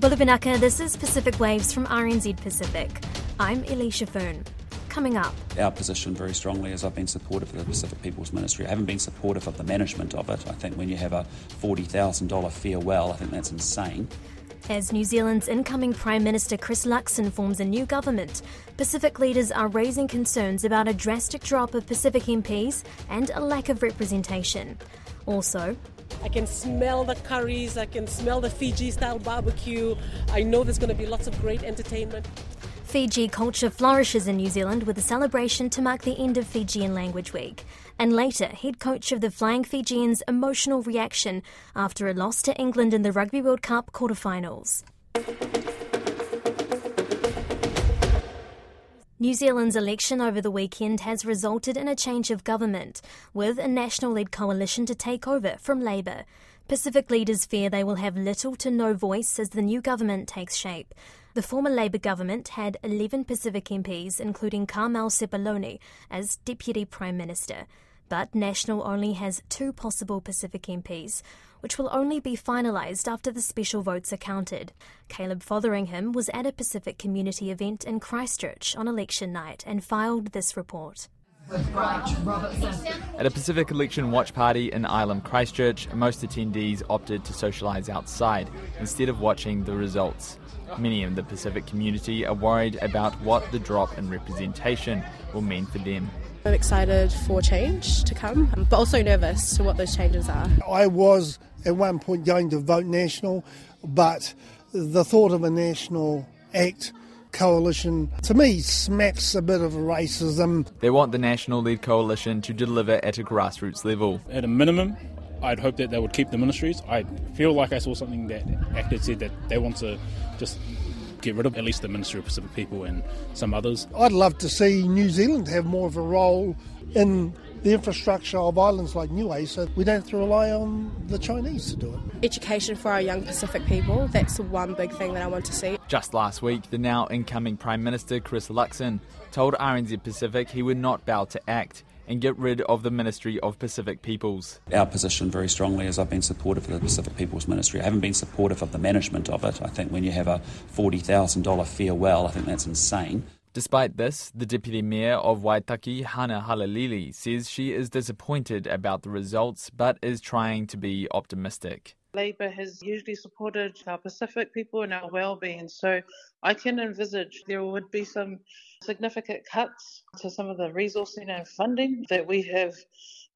Bulavanaka, this is Pacific Waves from RNZ Pacific. I'm Eleisha Foon. Coming up. Our position very strongly is I've been supportive of the Pacific People's Ministry. I haven't been supportive of the management of it. I think when you have a $40,000 farewell, I think that's insane. As New Zealand's incoming Prime Minister Chris Luxon forms a new government, Pacific leaders are raising concerns about a drastic drop of Pacific MPs and a lack of representation. Also, I can smell the curries, I can smell the Fiji style barbecue. I know there's going to be lots of great entertainment. Fiji culture flourishes in New Zealand with a celebration to mark the end of Fijian Language Week. And later, head coach of the Flying Fijians' emotional reaction after a loss to England in the Rugby World Cup quarterfinals. New Zealand's election over the weekend has resulted in a change of government, with a national led coalition to take over from Labour. Pacific leaders fear they will have little to no voice as the new government takes shape. The former Labour government had 11 Pacific MPs, including Carmel Sepuloni, as Deputy Prime Minister. But National only has two possible Pacific MPs, which will only be finalised after the special votes are counted. Caleb Fotheringham was at a Pacific community event in Christchurch on election night and filed this report. At a Pacific election watch party in Ilam, Christchurch, most attendees opted to socialise outside instead of watching the results. Many in the Pacific community are worried about what the drop in representation will mean for them. I'm excited for change to come, um, but also nervous to what those changes are. I was at one point going to vote national, but the thought of a national act coalition to me smacks a bit of racism. They want the national led coalition to deliver at a grassroots level. At a minimum, I'd hope that they would keep the ministries. I feel like I saw something that ACTA said that they want to just get rid of at least the Ministry of Pacific People and some others. I'd love to see New Zealand have more of a role in the infrastructure of islands like Niue so we don't have to rely on the Chinese to do it. Education for our young Pacific people, that's the one big thing that I want to see. Just last week, the now incoming Prime Minister Chris Luxon told RNZ Pacific he would not bow to ACT and get rid of the Ministry of Pacific Peoples. Our position very strongly is I've been supportive of the Pacific People's Ministry. I haven't been supportive of the management of it. I think when you have a $40,000 farewell, I think that's insane. Despite this, the Deputy Mayor of Waitaki, Hana Halalele, says she is disappointed about the results but is trying to be optimistic. Labour has usually supported our Pacific people and our well-being, so I can envisage there would be some significant cuts to some of the resourcing and funding that we have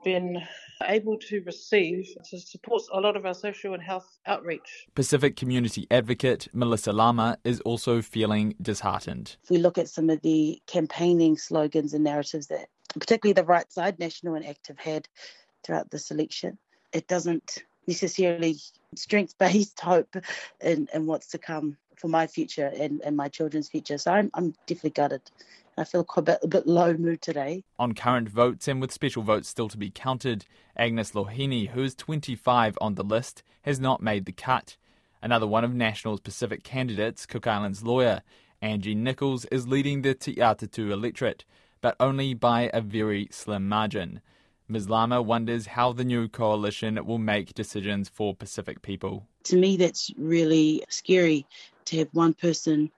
been able to receive to support a lot of our social and health outreach. Pacific community advocate Melissa Lama is also feeling disheartened. If we look at some of the campaigning slogans and narratives that particularly the right side, National and Active, had throughout this election, it doesn't necessarily strength based hope in, in what's to come for my future and, and my children's future. So I'm, I'm definitely gutted. I feel quite a bit, a bit low mood today. On current votes and with special votes still to be counted, Agnes Loheni, who is 25 on the list, has not made the cut. Another one of National's Pacific candidates, Cook Islands lawyer Angee Nicholas, is leading the Te Atatu electorate, but only by a very slim margin. Ms. Lama wonders how the new coalition will make decisions for Pacific people. To me, that's really scary to have one person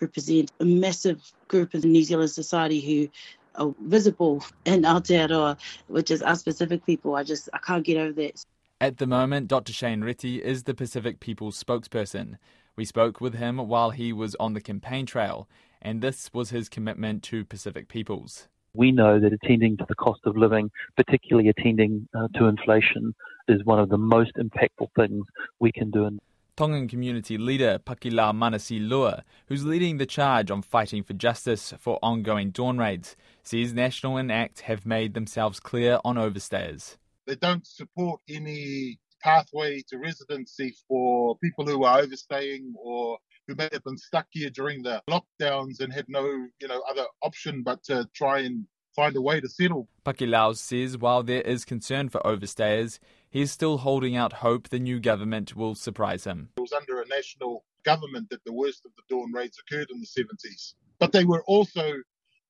represent a massive group of New Zealand society who are visible in Aotearoa, which is us Pacific people. I just, I can't get over that. At the moment, Dr. Shane Reti is the Pacific People's spokesperson. We spoke with him while he was on the campaign trail, and this was his commitment to Pacific peoples. We know that attending to the cost of living, particularly attending uh, to inflation, is one of the most impactful things we can do. Tongan community leader Pakilau Manase Lua, who's leading the charge on fighting for justice for ongoing dawn raids, says National and ACT have made themselves clear on overstayers. They don't support any pathway to residency for people who are overstaying or who may have been stuck here during the lockdowns and had no, you know, other option but to try and find a way to settle. Pakilau says while there is concern for overstayers, he is still holding out hope the new government will surprise him. It was under a national government that the worst of the dawn raids occurred in the 70s. But they were also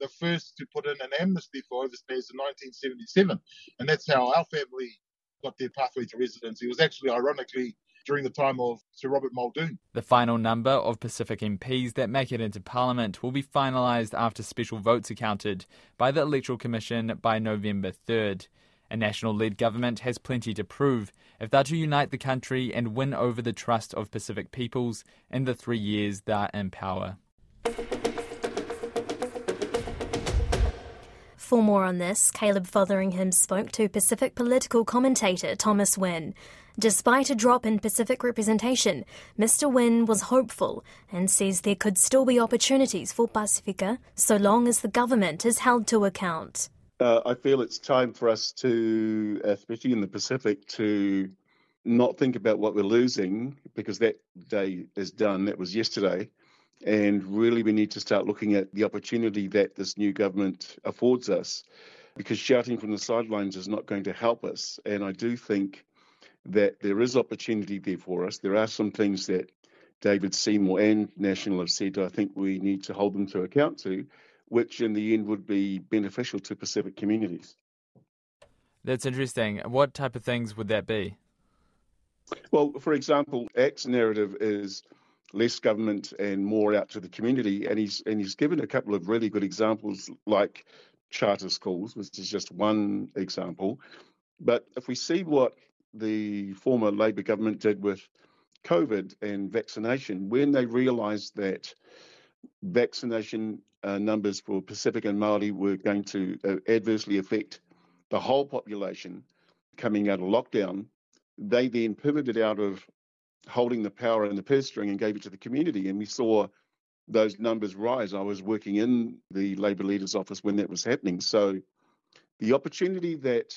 the first to put in an amnesty for overstayers in 1977. And that's how our family got their pathway to residency. It was actually, ironically, during the time of Sir Robert Muldoon. The final number of Pacific MPs that make it into Parliament will be finalised after special votes are counted by the Electoral Commission by November 3rd. A national led government has plenty to prove if they're to unite the country and win over the trust of Pacific peoples in the three years they're in power. For more on this, Caleb Fotheringham spoke to Pacific political commentator Thomas Wynn. Despite a drop in Pacific representation, Mr. Wynn was hopeful and says there could still be opportunities for Pacifica so long as the government is held to account. Uh, I feel it's time for us to, especially in the Pacific, to not think about what we're losing because that day is done. That was yesterday. And really, we need to start looking at the opportunity that this new government affords us because shouting from the sidelines is not going to help us. And I do think that there is opportunity there for us. There are some things that David Seymour and National have said I think we need to hold them to account to which in the end would be beneficial to Pacific communities. That's interesting. What type of things would that be? Well, for example, ACT's narrative is less government and more out to the community, and he's and he's given a couple of really good examples, like charter schools, which is just one example. But if we see what the former Labor government did with COVID and vaccination, when they realised that vaccination uh, numbers for Pacific and Maori were going to uh, adversely affect the whole population coming out of lockdown, they then pivoted out of holding the power and the purse string and gave it to the community. And we saw those numbers rise. I was working in the Labour leader's office when that was happening. So the opportunity that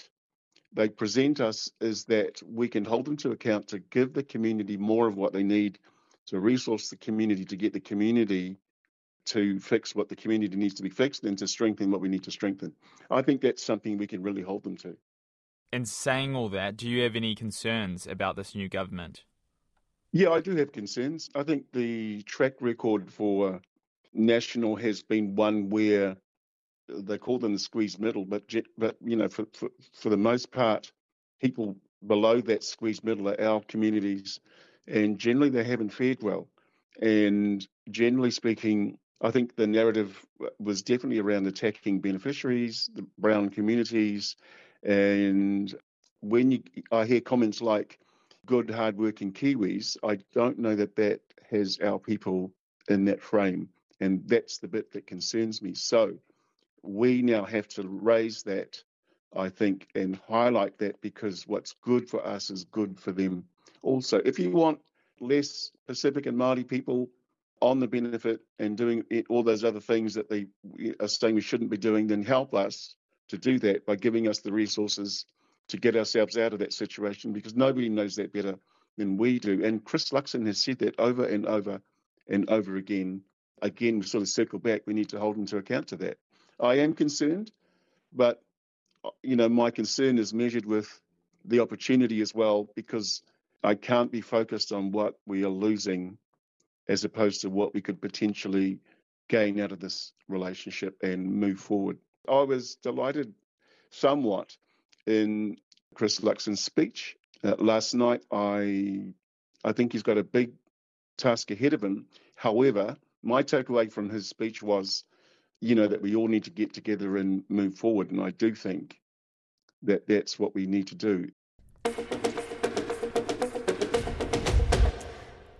they present us is that we can hold them to account to give the community more of what they need to resource the community to get the community to fix what the community needs to be fixed and to strengthen what we need to strengthen. I think that's something we can really hold them to. And saying all that, do you have any concerns about this new government? Yeah, I do have concerns. I think the track record for National has been one where they call them the squeeze middle, but but you know, for, for, for the most part, people below that squeeze middle are our communities, and generally they haven't fared well. And generally speaking, I think the narrative was definitely around attacking beneficiaries, the brown communities, and when you, I hear comments like "good, hardworking Kiwis," I don't know that that has our people in that frame, and that's the bit that concerns me. So we now have to raise that, I think, and highlight that because what's good for us is good for them. Also, if you want less Pacific and Māori people on the benefit and doing it, all those other things that they are saying we shouldn't be doing, then help us to do that by giving us the resources to get ourselves out of that situation because nobody knows that better than we do. And Chris Luxon has said that over and over and over again. Again, we sort of circle back, we need to hold him to account to that. I am concerned, but uh, you know, my concern is measured with the opportunity as well because I can't be focused on what we are losing as opposed to what we could potentially gain out of this relationship and move forward. I was delighted somewhat in Chris Luxon's speech uh, last night. I I think he's got a big task ahead of him. However, my takeaway from his speech was, you know, that we all need to get together and move forward, and I do think that that's what we need to do.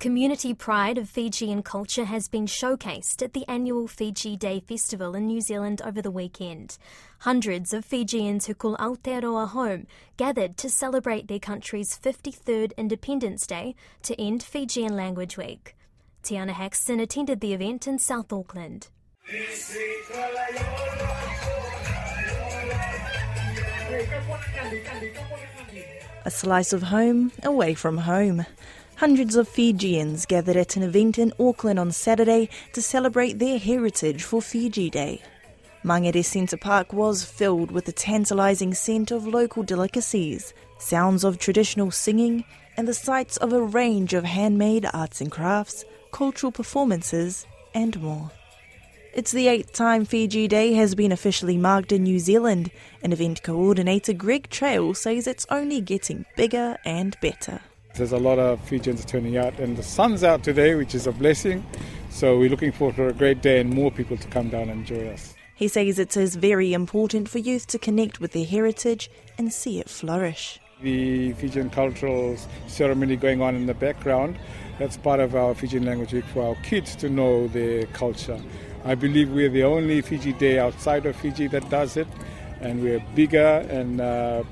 Community pride of Fijian culture has been showcased at the annual Fiji Day Festival in New Zealand over the weekend. Hundreds of Fijians who call Aotearoa home gathered to celebrate their country's 53rd Independence Day to end Fijian Language Week. Tiana Haxton attended the event in South Auckland. A slice of home away from home. Hundreds of Fijians gathered at an event in Auckland on Saturday to celebrate their heritage for Fiji Day. Mangere Centre Park was filled with the tantalising scent of local delicacies, sounds of traditional singing, and the sights of a range of handmade arts and crafts, cultural performances, and more. It's the eighth time Fiji Day has been officially marked in New Zealand, and event coordinator Greg Trail says it's only getting bigger and better. There's a lot of Fijians turning out, and the sun's out today, which is a blessing. So we're looking forward to a great day and more people to come down and join us. He says it is very important for youth to connect with their heritage and see it flourish. The Fijian cultural ceremony going on in the background, that's part of our Fijian language week for our kids to know their culture. I believe we're the only Fiji Day outside of Fiji that does it, and we're bigger. And uh,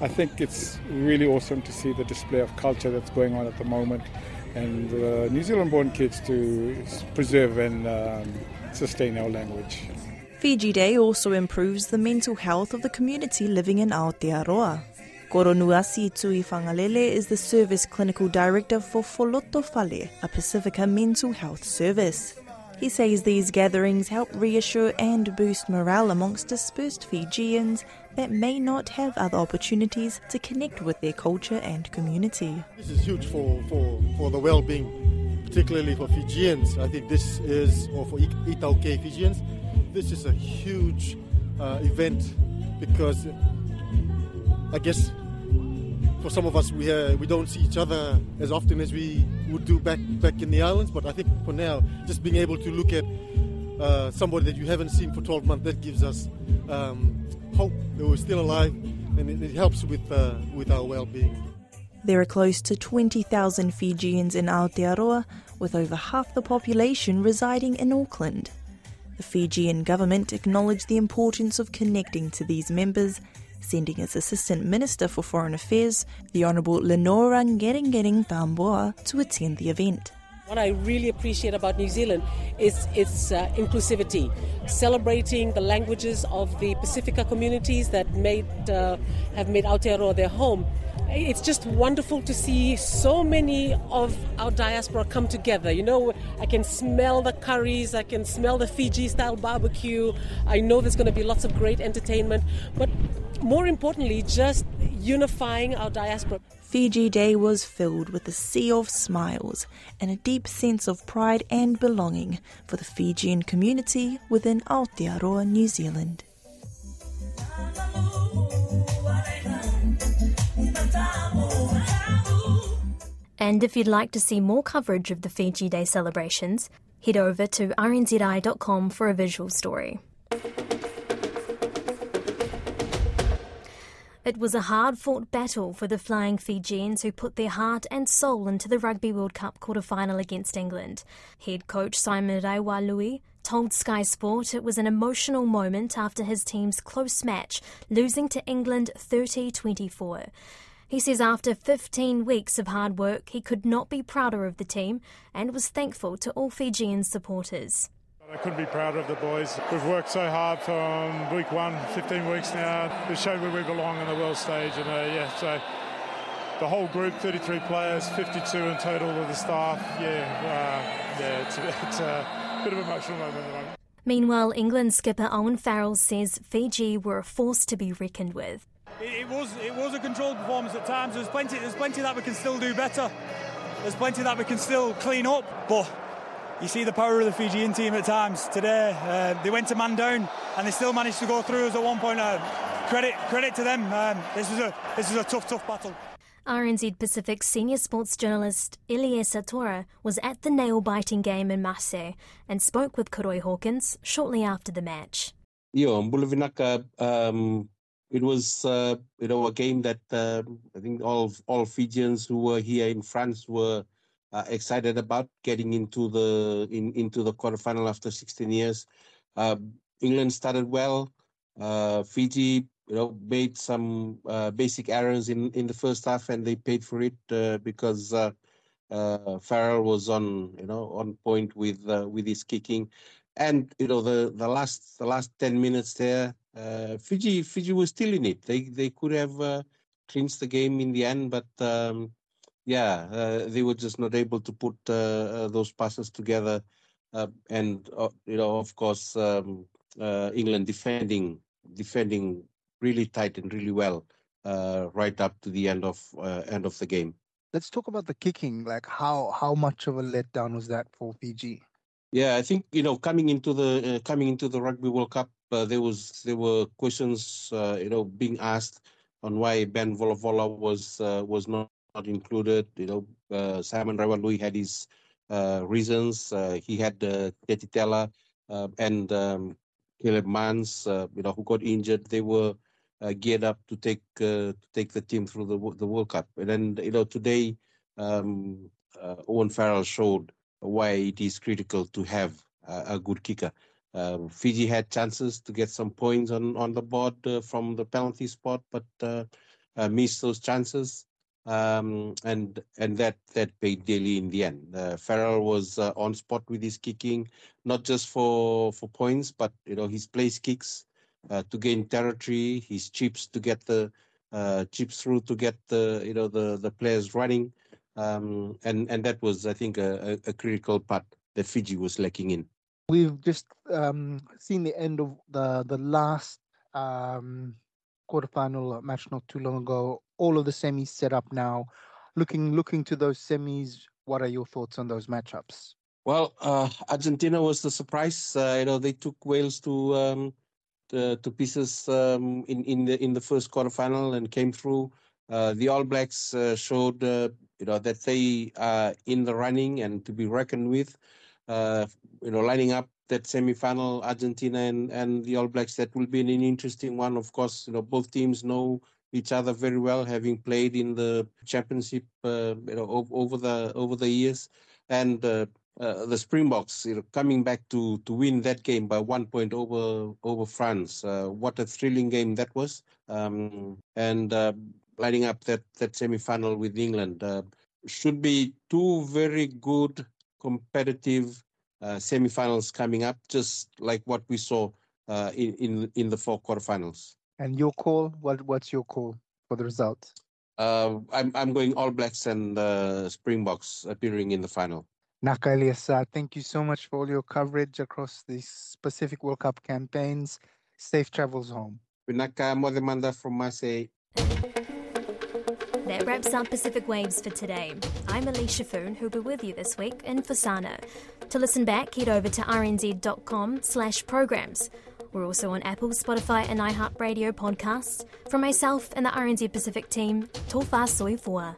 I think it's really awesome to see the display of culture that's going on at the moment, and uh, New Zealand-born kids to preserve and um, sustain our language. Fiji Day also improves the mental health of the community living in Aotearoa. Koronuasi Tui Fangalele is the Service Clinical Director for Foloto Fale, a Pacifica mental health service. He says these gatherings help reassure and boost morale amongst dispersed Fijians that may not have other opportunities to connect with their culture and community. This is huge for, for, for the well being, particularly for Fijians. I think this is, or for iTaukei Fijians, this is a huge uh, event because I guess for some of us we uh, we don't see each other as often as we would do back back in the islands. But I think for now, just being able to look at uh, somebody that you haven't seen for 12 months that gives us um, hope that we're still alive, and it, it helps with uh, with our well-being. There are close to 20,000 Fijians in Aotearoa, with over half the population residing in Auckland. The Fijian government acknowledged the importance of connecting to these members, sending its Assistant Minister for Foreign Affairs, the Honourable Lenora Qereqeretabua, to attend the event. What I really appreciate about New Zealand is its uh, inclusivity, celebrating the languages of the Pacifica communities that made uh, have made Aotearoa their home it's just wonderful to see so many of our diaspora come together. You know, I can smell the curries, I can smell the Fiji style barbecue. I know there's going to be lots of great entertainment, but more importantly, just unifying our diaspora. Fiji Day was filled with a sea of smiles and a deep sense of pride and belonging for the Fijian community within Aotearoa, New Zealand. And if you'd like to see more coverage of the Fiji Day celebrations, head over to rnzi.com for a visual story. It was a hard fought battle for the Flying Fijians who put their heart and soul into the Rugby World Cup quarter final against England. Head coach Simon Raiwalui told Sky Sport it was an emotional moment after his team's close match, losing to England 30 24. He says after 15 weeks of hard work, he could not be prouder of the team and was thankful to all Fijian supporters. I couldn't be prouder of the boys. We've worked so hard from week one, 15 weeks now. We've shown where we belong on the world stage, and uh, yeah, so the whole group, 33 players, 52 in total with the staff. Yeah, uh, yeah, it's, it's a bit of an emotional moment moment. Meanwhile, England skipper Owen Farrell says Fiji were a force to be reckoned with. It, it, was it was a controlled performance at times. There's plenty there's plenty that we can still do better. There's plenty that we can still clean up. But you see the power of the Fijian team at times. Today uh, they went to man down and they still managed to go through us at one point. Uh, credit credit to them. Um, this was a this was a tough tough battle. RNZ Pacific senior sports journalist Iliesa Tora was at the nail biting game in Marseille and spoke with Koroi Hawkins shortly after the match. Yeah, Mbulavinaka um, it was uh, you know a game that uh, I think all all Fijians who were here in France were uh, excited about getting into the in, into the quarterfinal after 16 years. Um, England started well. Uh, Fiji you know made some uh, basic errors in in the first half and they paid for it uh, because. Farrell was on, you know, on point with with his kicking, and you know the the last the last 10 minutes there uh, Fiji Fiji was still in it. They they could have uh, clinched the game in the end, but um, yeah, uh, they were just not able to put uh, uh, those passes together. Uh, and you know, of course, um, England defending defending really tight and really well right up to the end of end of the game. Let's talk about the kicking. Like how how much of a letdown was that for Fiji? Yeah, I think you know coming into the coming into the Rugby World Cup, uh, there was there were questions uh, you know being asked on why Ben Volavola was uh, was not not included. You know, uh, Simon Raiwalui had his uh, reasons. He had uh, Teti Tela and um, Caleb Muntz, you know, who got injured. They were geared up to take to take the team through the the World Cup. And then you know today, um, Owen Farrell showed why it is critical to have a good kicker. Uh, Fiji had chances to get some points on on the board uh, from the penalty spot, but uh, missed those chances. Um, and and that that paid dearly in the end. Farrell was on spot with his kicking, not just for for points, but you know his place kicks uh, to gain territory, his chips to get the uh, chips through to get the you know the the players running, um, and and that was I think a, a, critical part that Fiji was lacking in. We've just um, seen the end of the the last um, quarterfinal match not too long ago. All of the semis set up now. Looking looking to those semis, what are your thoughts on those matchups? Well, uh, Argentina was the surprise. Uh, you know, they took Wales to um, uh, to pieces um, in in the in the first quarterfinal and came through. Uh, the All Blacks uh, showed uh, you know that they are in the running and to be reckoned with. Uh, you know, lining up that semi-final, Argentina and, and the All Blacks, that will be an interesting one. Of course, you know both teams know each other very well, having played in the championship, uh, you know, over the over the years, and uh, the Springboks you know, coming back to to win that game by one point over over France. Uh, what a thrilling game that was! Um, and uh, lining up that that semi final with England uh, should be two very good competitive uh, semi-finals coming up, just like what we saw uh, in in in the four quarterfinals. And your call? What what's your call for the result? I'm I'm going All Blacks and Springboks appearing in the final. Naka Eliasa, thank you so much for all your coverage across these Pacific World Cup campaigns. Safe travels home. Naka Modemanda from Marseille. That wraps up Pacific Waves for today. I'm Eleisha Foon, who'll be with you this week in Fasana. To listen back, head over to rnz.com slash programs. We're also on Apple, Spotify and iHeartRadio podcasts. From myself and the RNZ Pacific team, Tofa Soifua.